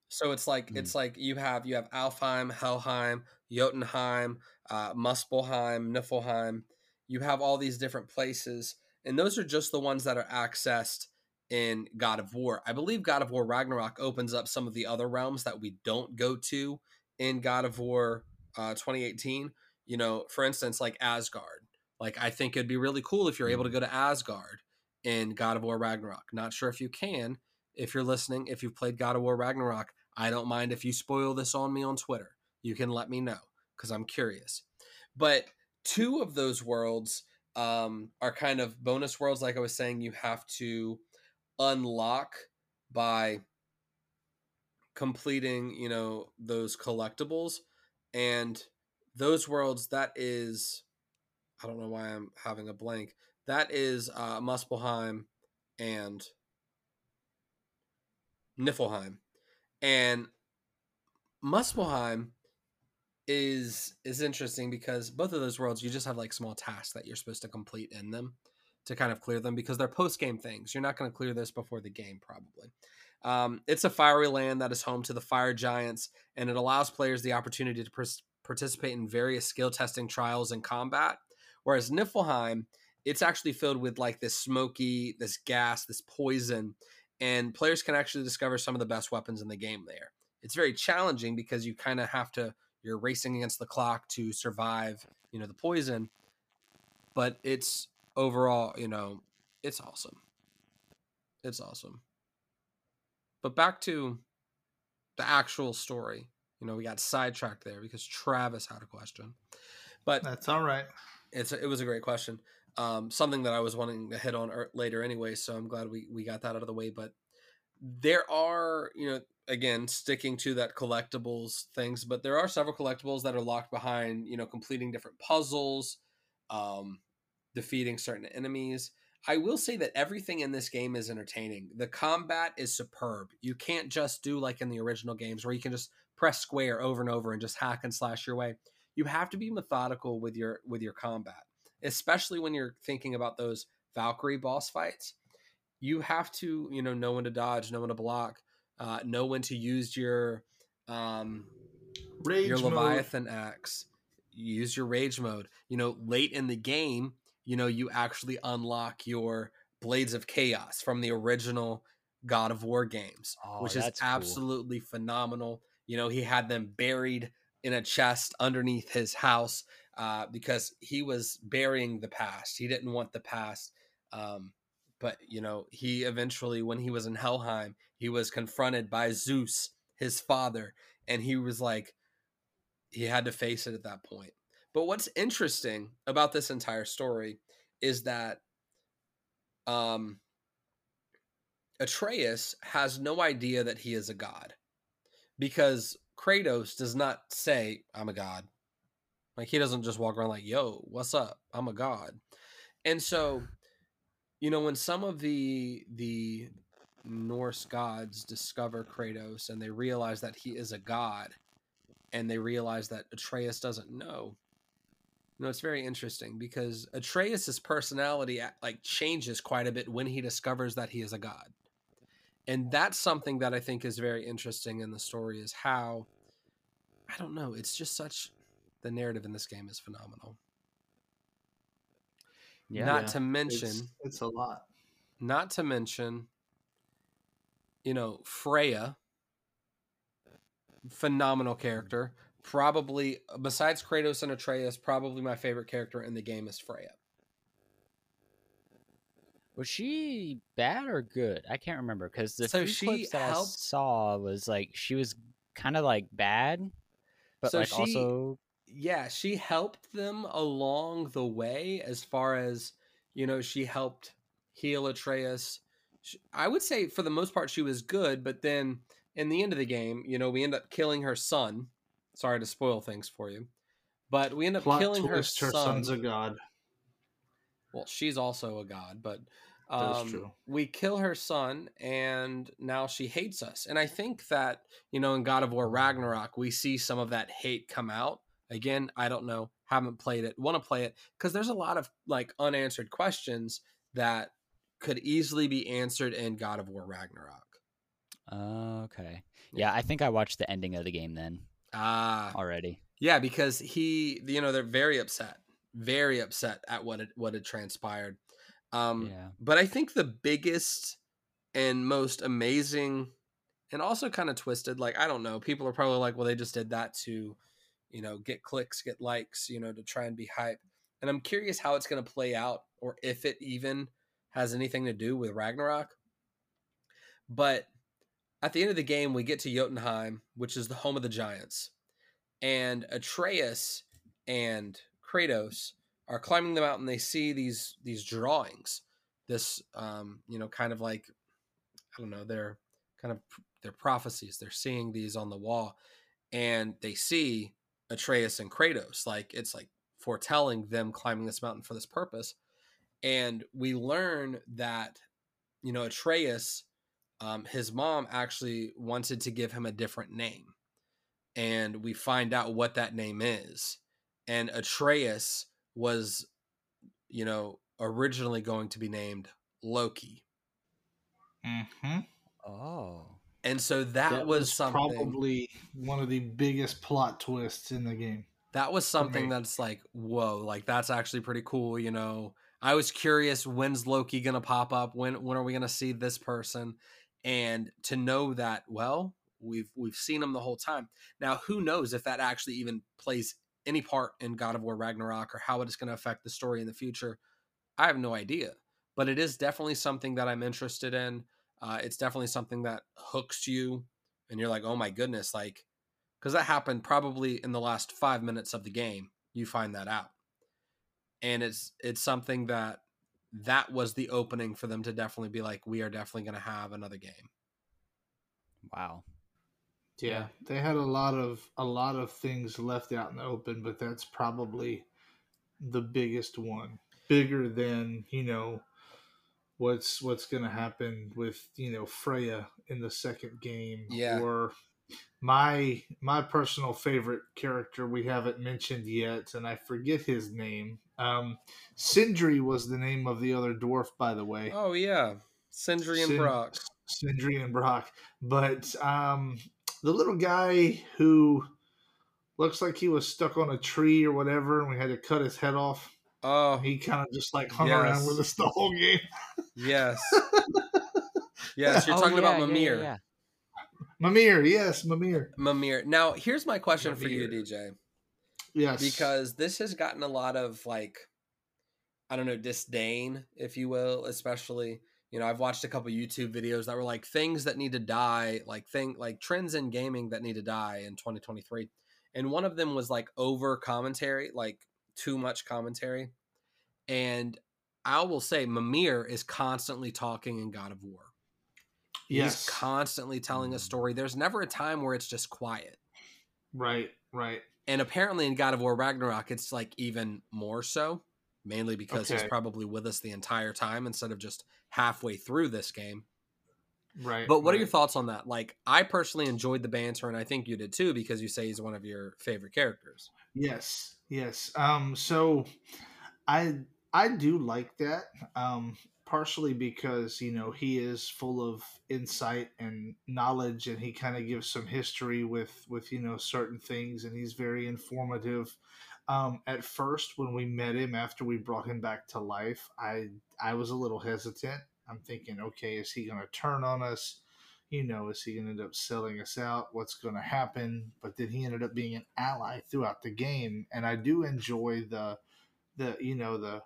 So it's like mm. it's like you have you have Alfheim, Helheim, Jotunheim, uh, Muspelheim, Niflheim. You have all these different places, and those are just the ones that are accessed in God of War. I believe God of War Ragnarok opens up some of the other realms that we don't go to in God of War uh, 2018. You know, for instance, like Asgard. Like I think it'd be really cool if you're able to mm. go to Asgard in God of War Ragnarok. Not sure if you can. If you're listening, if you've played God of War Ragnarok, I don't mind if you spoil this on me on Twitter. You can let me know because I'm curious. But two of those worlds um, are kind of bonus worlds, like I was saying, you have to unlock by completing, you know, those collectibles. And those worlds, that is, I don't know why I'm having a blank. That is uh, Muspelheim and Niflheim. And Muspelheim is is interesting because both of those worlds you just have like small tasks that you're supposed to complete in them to kind of clear them because they're post game things. You're not going to clear this before the game probably. Um, it's a fiery land that is home to the fire giants, and it allows players the opportunity to pr- participate in various skill testing trials and combat. Whereas Niflheim, it's actually filled with like this smoky, this gas, this poison, and players can actually discover some of the best weapons in the game there. It's very challenging because you kind of have to you're racing against the clock to survive, you know, the poison. But it's overall, you know, it's awesome. It's awesome. But back to the actual story. You know, we got sidetracked there because Travis had a question. But that's all right. It's a, it was a great question. Um, something that I was wanting to hit on later anyway, so I'm glad we we got that out of the way. But there are, you know, again sticking to that collectibles things but there are several collectibles that are locked behind you know completing different puzzles um defeating certain enemies i will say that everything in this game is entertaining the combat is superb you can't just do like in the original games where you can just press square over and over and just hack and slash your way you have to be methodical with your with your combat especially when you're thinking about those valkyrie boss fights you have to you know know when to dodge know when to block uh, know when to use your um, rage your mode. Leviathan axe. Use your rage mode. You know, late in the game, you know, you actually unlock your Blades of Chaos from the original God of War games, oh, which is absolutely cool. phenomenal. You know, he had them buried in a chest underneath his house uh, because he was burying the past. He didn't want the past um, but you know he eventually when he was in helheim he was confronted by zeus his father and he was like he had to face it at that point but what's interesting about this entire story is that um atreus has no idea that he is a god because kratos does not say i'm a god like he doesn't just walk around like yo what's up i'm a god and so you know when some of the the Norse gods discover Kratos and they realize that he is a god and they realize that Atreus doesn't know. You know, it's very interesting because Atreus's personality like changes quite a bit when he discovers that he is a god. And that's something that I think is very interesting in the story is how I don't know, it's just such the narrative in this game is phenomenal. Yeah, not yeah. to mention, it's, it's a lot. Not to mention, you know, Freya, phenomenal character. Probably, besides Kratos and Atreus, probably my favorite character in the game is Freya. Was she bad or good? I can't remember because the so few clips that helped... I saw was like she was kind of like bad, but so like she, also yeah, she helped them along the way as far as, you know, she helped heal Atreus. She, I would say for the most part she was good, but then in the end of the game, you know, we end up killing her son. Sorry to spoil things for you. But we end up Plot killing her son. Her son's a god. Well, she's also a god, but um, we kill her son, and now she hates us. And I think that you know, in God of War Ragnarok, we see some of that hate come out Again, I don't know, haven't played it, want to play it because there's a lot of like unanswered questions that could easily be answered in God of War Ragnarok. Uh, okay. Yeah, I think I watched the ending of the game then. Ah, already. Yeah, because he, you know, they're very upset, very upset at what it, what had transpired. Um, yeah. But I think the biggest and most amazing, and also kind of twisted, like I don't know, people are probably like, well, they just did that to you know, get clicks, get likes, you know, to try and be hype. And I'm curious how it's going to play out or if it even has anything to do with Ragnarok. But at the end of the game, we get to Jotunheim, which is the home of the giants. And Atreus and Kratos are climbing the mountain. They see these these drawings. This um, you know, kind of like I don't know, they're kind of they're prophecies. They're seeing these on the wall and they see Atreus and Kratos. Like it's like foretelling them climbing this mountain for this purpose. And we learn that, you know, Atreus, um, his mom actually wanted to give him a different name. And we find out what that name is. And Atreus was, you know, originally going to be named Loki. Mm-hmm. Oh. And so that, That was, was something probably one of the biggest plot twists in the game. that was something that's like, whoa, like that's actually pretty cool, you know. I was curious when's Loki gonna pop up? When when are we gonna see this person? And to know that, well, we've we've seen him the whole time. Now, who knows if that actually even plays any part in God of War Ragnarok or how it is going to affect the story in the future? I have no idea. But it is definitely something that I'm interested in. Uh, it's definitely something that hooks you, and you're like, oh my goodness, like, because that happened probably in the last five minutes of the game. You find that out, and it's it's something that that was the opening for them to definitely be like, we are definitely going to have another game. Wow. Yeah, they had a lot of a lot of things left out in the open, but that's probably the biggest one. Bigger than, you know, what's what's going to happen with, you know, Freya in the second game Yeah. or my my personal favorite character we haven't mentioned yet and I forget his name. Um Sindri was the name of the other dwarf by the way. Oh yeah, Sindri and Sin- Brok. Sindri and Brok. But um, the little guy who looks like he was stuck on a tree or whatever, and we had to cut his head off. Oh He kind of just like hung around with us the whole game. yes, yes. You're Oh, talking about yeah, yeah, yeah. Mimir, yes, Mamir. Mamir. Now, here's my question for you, DJ, Yes. because this has gotten a lot of like, I don't know, disdain, if you will, especially. You know, I've watched a couple YouTube videos that were like things that need to die, like thing like trends in gaming that need to die in 2023. And one of them was like over commentary, like too much commentary. And I will say Mimir is constantly talking in God of War. yes. He's constantly telling a story. There's never a time where it's just quiet. right, right. And apparently in God of War Ragnarok, it's like even more so, mainly because he's probably with us the entire time instead of just halfway through this game. Right. But what are your thoughts on that? Like, I personally enjoyed the banter, and I think you did too, because you say he's one of your favorite characters. Yes, yes. Um, so I I do like that. Um, partially because you know he is full of insight and knowledge, and he kind of gives some history with with you know certain things, and he's very informative. Um, at first, when we met him after we brought him back to life, I I was a little hesitant. I'm thinking, okay, is he going to turn on us? you know, is he going to end up selling us out? What's going to happen? But then he ended up being an ally throughout the game, and I do enjoy the, the you know the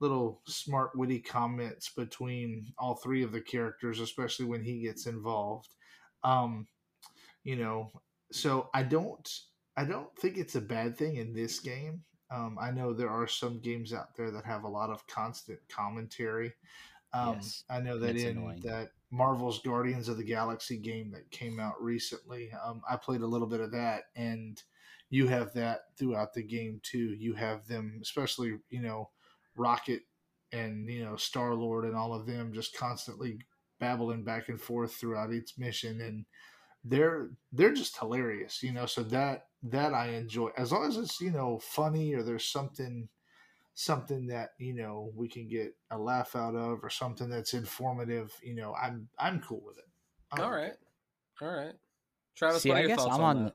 little smart witty comments between all three of the characters, especially when he gets involved. Um, you know, so I don't I don't think it's a bad thing in this game. Um, I know there are some games out there that have a lot of constant commentary. Um, Yes, I know that in annoying. that Marvel's Guardians of the Galaxy game that came out recently, um, I played a little bit of that, and you have that throughout the game too. You have them, especially you know, Rocket and you know Star Lord and all of them, just constantly babbling back and forth throughout each mission, and they're they're just hilarious, you know. So that that I enjoy as long as it's you know funny or there's something something that you know we can get a laugh out of or something that's informative. You know, I'm I'm cool with it. I All like right. it. All right. Travis, See, what are I your guess thoughts I'm on, on that?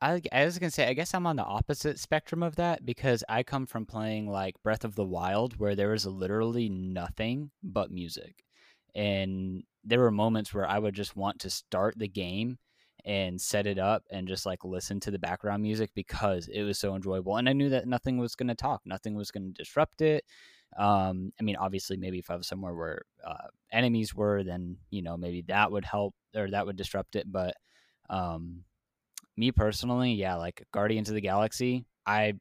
I, I was gonna say, I guess I'm on the opposite spectrum of that because I come from playing like Breath of the Wild, where there was literally nothing but music, and there were moments where I would just want to start the game and set it up and just like listen to the background music because it was so enjoyable, and I knew that nothing was gonna talk, nothing was gonna disrupt it. Um, I mean, obviously, maybe if I was somewhere where uh, enemies were, then you know maybe that would help or that would disrupt it. But um, me personally, yeah, like Guardians of the Galaxy, I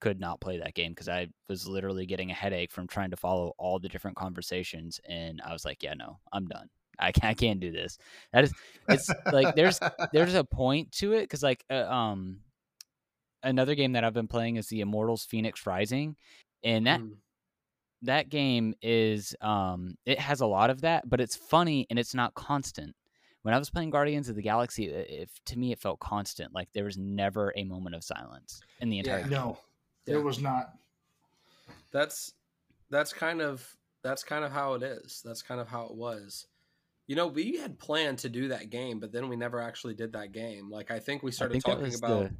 could not play that game because I was literally getting a headache from trying to follow all the different conversations, and I was like, yeah, no, I'm done. I can't, I can't do this. That is, it's like there's there's a point to it because like uh, um another game that I've been playing is the Immortals Fenyx Rising, and that Mm. that game is um it has a lot of that, but it's funny and it's not constant. When I was playing Guardians of the Galaxy, i- if to me it felt constant, like there was never a moment of silence in the entire Yeah. game. No, there Yeah. was not. that's that's kind of that's kind of how it is that's kind of how it was you know we had planned to do that game but then we never actually did that game like i think we I started think that talking was about the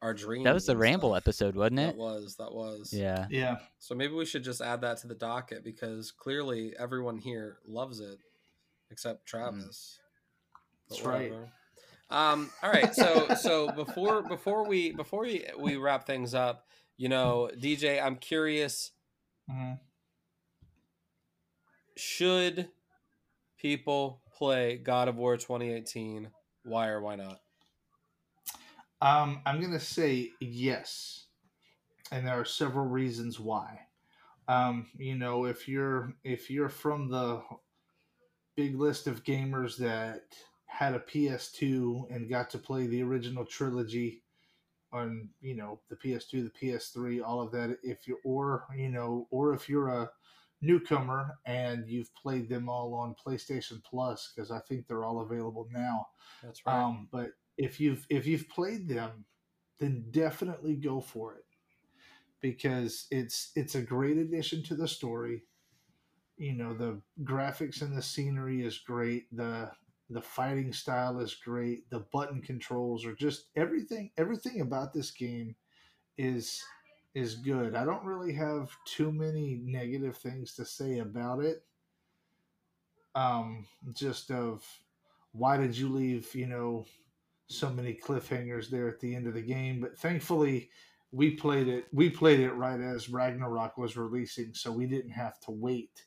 our dreams that was the ramble stuff. episode, wasn't it? that it? was that was Yeah. Yeah, so maybe we should just add that to the docket because clearly everyone here loves it except travis But That's right. um all right so so before before we before we we wrap things up you know dj i'm curious Mhm. should people play God of War 2018? Why or why not? Um, I'm gonna say yes, and there are several reasons why. Um, you know, if you're if you're from the big list of gamers that had a PS2 and got to play the original trilogy on, you know, the PS2, the PS3, all of that. If you're or you know, or if you're a newcomer and you've played them all on PlayStation Plus, because I think they're all available now. That's right. Um, but if you've if you've played them, then definitely go for it because it's it's a great addition to the story. You know the graphics and the scenery is great. the The fighting style is great. The button controls are just everything. Everything about this game is is good. I don't really have too many negative things to say about it. Um, just of why did you leave? You know, so many cliffhangers there at the end of the game. But thankfully, we played it. We played it right as Ragnarok was releasing, so we didn't have to wait.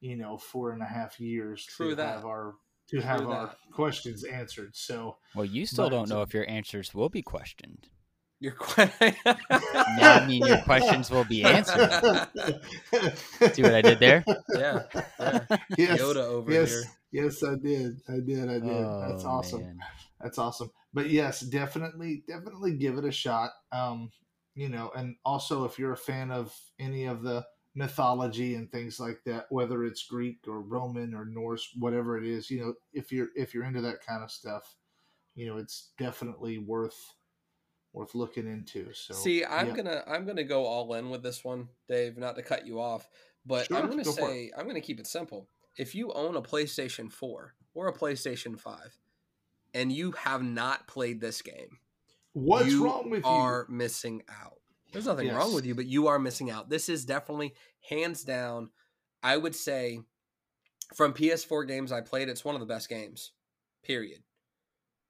You know, four and a half years True to that. have our to have True our questions answered. So Well, you still But- don't know if your answers will be questioned. You're quite. I mean, your questions will be answered. See what I did there? yeah, yeah. yes, Yoda over yes, here. yes, I did. I did. I did. That's Oh, awesome. man. That's awesome. But yes, definitely, definitely give it a shot. Um, you know, and also if you're a fan of any of the mythology and things like that, whether it's Greek or Roman or Norse, whatever it is, you know, if you're if you're into that kind of stuff, you know, it's definitely worth worth looking into. So See, I'm yeah. gonna I'm gonna go all in with this one, Dave. Not to cut you off, but Sure, I'm gonna go say I'm gonna keep it simple. If you own a PlayStation 4 or a PlayStation 5, and you have not played this game, What's wrong with you? are missing out. There's nothing wrong with you, but you are missing out. This is definitely hands down. I would say from PS4 games I played, it's one of the best games. Period.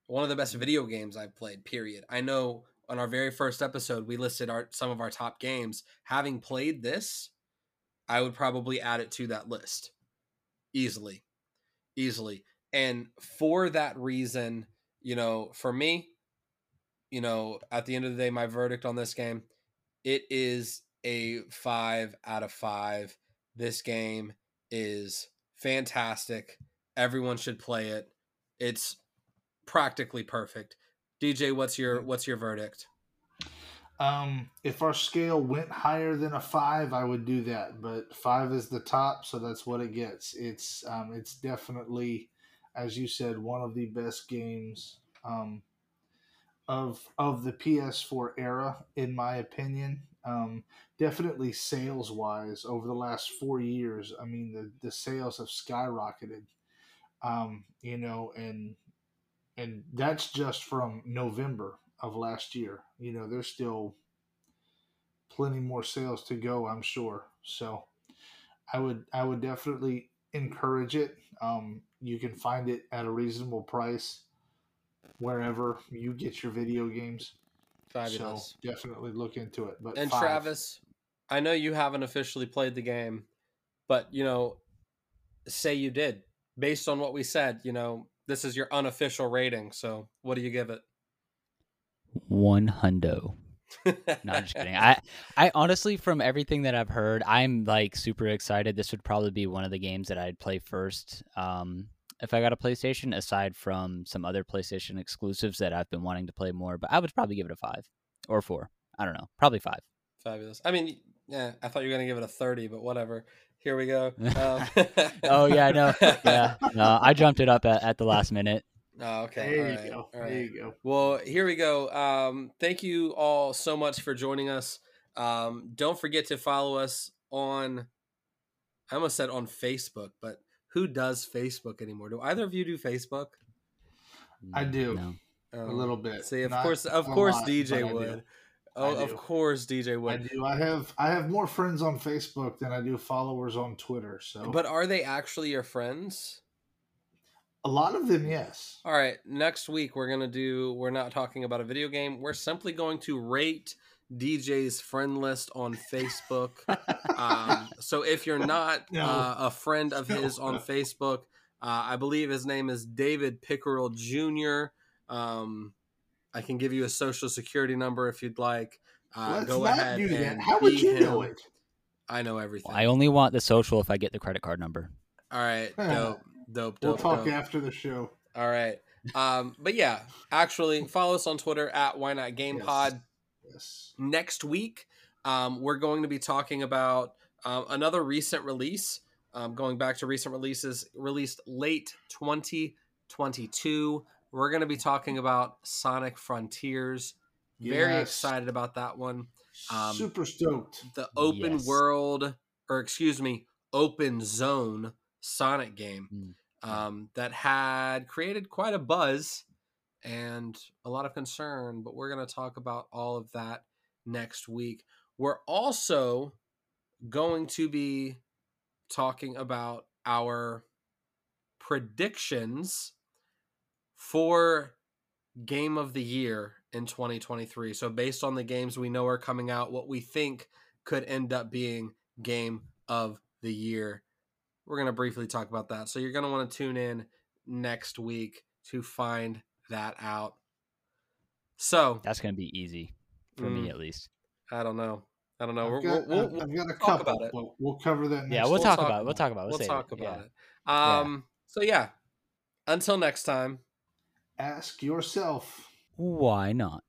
One of the best video games I've played. Period. I know on our very first episode we listed our some of our top games. Having played this, I would probably add it to that list easily, easily. And for that reason, you know, for me, you know, at the end of the day, my verdict on this game, it is a five out of five. This game is fantastic. Everyone should play it. It's practically perfect. DJ, what's your what's your verdict? Um, if our scale went higher than a five, I would do that. But five is the top, so that's what it gets. It's um, it's definitely, as you said, one of the best games um, of of the PS4 era, in my opinion. Um, definitely sales wise, over the last four years, I mean the the sales have skyrocketed. Um, you know, and and that's just from November of last year. You know, there's still plenty more sales to go, I'm sure. So I would I would definitely encourage it. Um, you can find it at a reasonable price wherever you get your video games. Fabulous. So definitely look into it. But and five, Travis, I know you haven't officially played the game, but you know, say you did. Based on what we said, you know, this is your unofficial rating. So, what do you give it? One hundo. no, I'm just kidding. I, I honestly, from everything that I've heard, I'm like super excited. This would probably be one of the games that I'd play first. Um, if I got a PlayStation, aside from some other PlayStation exclusives that I've been wanting to play more, but I would probably give it a five or four. I don't know, probably five. Fabulous. I mean, yeah, I thought you were gonna give it a thirty, but whatever. Here we go. Um, oh yeah, no, yeah, no, I jumped it up at, at the last minute. Oh, okay. There all you right, go. all There right. you go. Well, here we go. Um, thank you all so much for joining us. Um, don't forget to follow us on. I almost said on Facebook, but who does Facebook anymore? Do either of you do Facebook? I do. No. Um, A little bit. See, of Not course, of course, lot, DJ but I would. I Oh, of course, DJ I do. I have I have more friends on Facebook than I do followers on Twitter. So, But are they actually your friends? a lot of them, yes. All right, next week we're gonna do. We're not talking about a video game. We're simply going to rate DJ's friend list on Facebook. um, so if you're not No. uh, a friend of No. his on Facebook, uh, I believe his name is David Pickerel Jr. Um, I can give you a social security number if you'd like. Uh, Let's go ahead do that. and How would beat you know him. it? I know everything. I only want the social if I get the credit card number. All right, dope, dope, We'll dope. talk dope. after the show. All right. Um, but yeah, actually, follow us on Twitter at Why Not Game Yes. Pod. Yes. Next week, um, we're going to be talking about um, another recent release. Um, going back to recent releases released late 2022. We're going to be talking about Sonic Frontiers. Very excited about that one. Um, Super stoked. The open Yes. world, or excuse me, open zone Sonic game Mm. um, that had created quite a buzz and a lot of concern, but we're going to talk about all of that next week. We're also going to be talking about our predictions for game of the year in 2023. So, based on the games we know are coming out, what we think could end up being game of the year. We're going to briefly talk about that. So, you're going to want to tune in next week to find that out. So, That's gonna be easy for Mm. me at least. I don't know. I don't know. I've We're, got, we'll, we'll, I've got a talk couple, about it. but we'll cover that. Next Yeah, we'll We'll talk talk about it. We'll talk about it. we'll We'll, talk it. about yeah. it. Um, So, yeah. Until next time. Ask yourself. Why not?